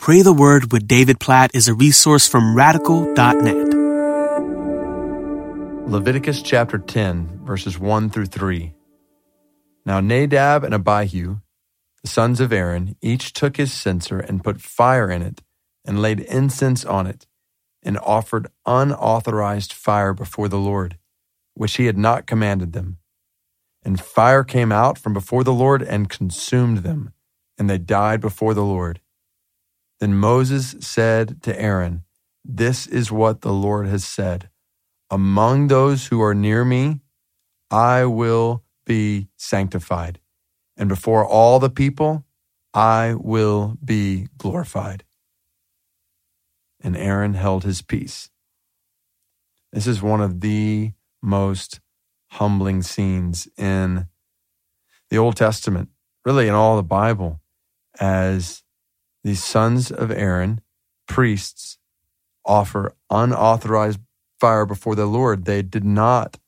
Pray the Word with David Platt is a resource from radical.net. Leviticus chapter 10, verses 1 through 3. Now Nadab and Abihu, the sons of Aaron, each took his censer and put fire in it and laid incense on it and offered unauthorized fire before the Lord, which he had not commanded them. And fire came out from before the Lord and consumed them, and they died before the Lord. Then Moses said to Aaron, This is what the Lord has said Among those who are near me, I will be sanctified, and before all the people, I will be glorified. And Aaron held his peace. This is one of the most humbling scenes in the Old Testament, really in all the Bible, as the sons of Aaron, priests, offer unauthorized fire before the Lord. They did not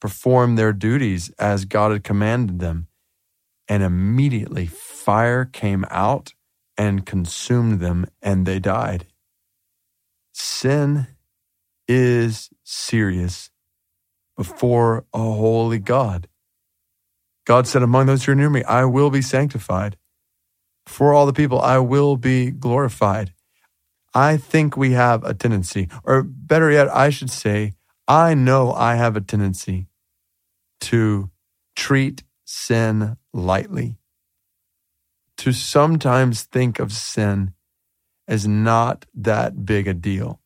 perform their duties as God had commanded them. And immediately fire came out and consumed them, and they died. Sin is serious before a holy God. God said, Among those who are near me, I will be sanctified for all the people, I will be glorified. I think we have a tendency, or better yet, I should say, I know I have a tendency to treat sin lightly, to sometimes think of sin as not that big a deal.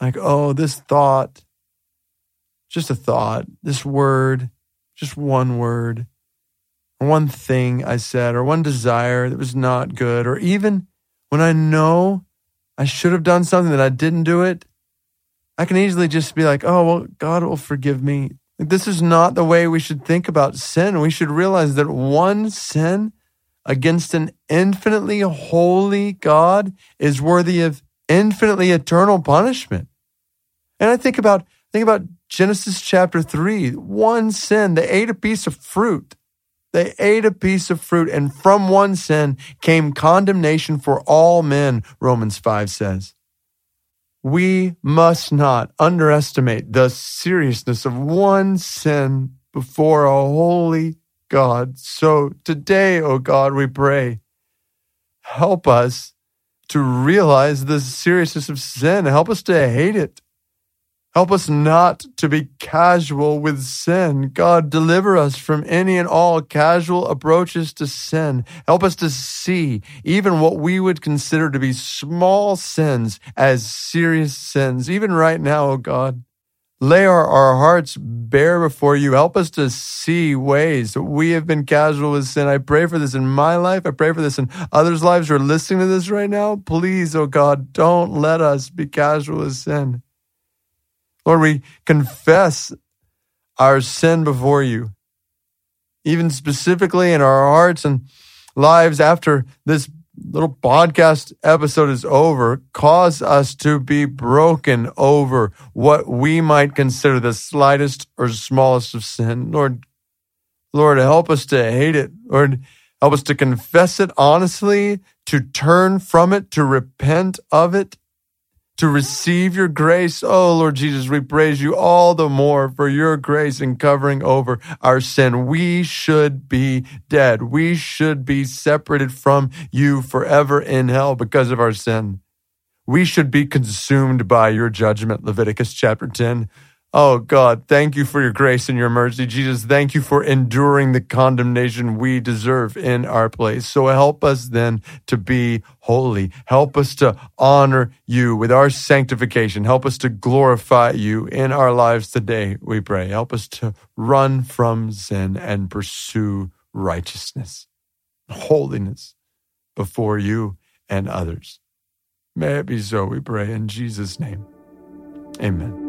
Like, oh, this thought, just a thought, this word, just one word one thing I said or one desire that was not good, or even when I know I should have done something that I didn't do it, I can easily just be like, oh, well, God will forgive me. This is not the way we should think about sin. We should realize that one sin against an infinitely holy God is worthy of infinitely eternal punishment. And I think about think about Genesis chapter 3, one sin, they ate a piece of fruit they ate a piece of fruit, and from one sin came condemnation for all men, Romans 5 says. We must not underestimate the seriousness of one sin before a holy God. So today, O oh God, we pray, help us to realize the seriousness of sin. Help us to hate it. Help us not to be casual with sin. God, deliver us from any and all casual approaches to sin. Help us to see even what we would consider to be small sins as serious sins, even right now, oh God. Lay our, our hearts bare before you. Help us to see ways that we have been casual with sin. I pray for this in my life. I pray for this in others' lives who are listening to this right now. Please, oh God, don't let us be casual with sin. Lord, we confess our sin before you, even specifically in our hearts and lives after this little podcast episode is over. Cause us to be broken over what we might consider the slightest or smallest of sin. Lord, Lord, help us to hate it. Lord, help us to confess it honestly, to turn from it, to repent of it, to receive your grace. Oh, Lord Jesus, we praise you all the more for your grace in covering over our sin. We should be dead. We should be separated from you forever in hell because of our sin. We should be consumed by your judgment, Leviticus chapter 10. Oh God, thank you for your grace and your mercy. Jesus, thank you for enduring the condemnation we deserve in our place. So help us then to be holy. Help us to honor you with our sanctification. Help us to glorify you in our lives today, we pray. Help us to run from sin and pursue righteousness, holiness before you and others. May it be so, we pray in Jesus' name. Amen.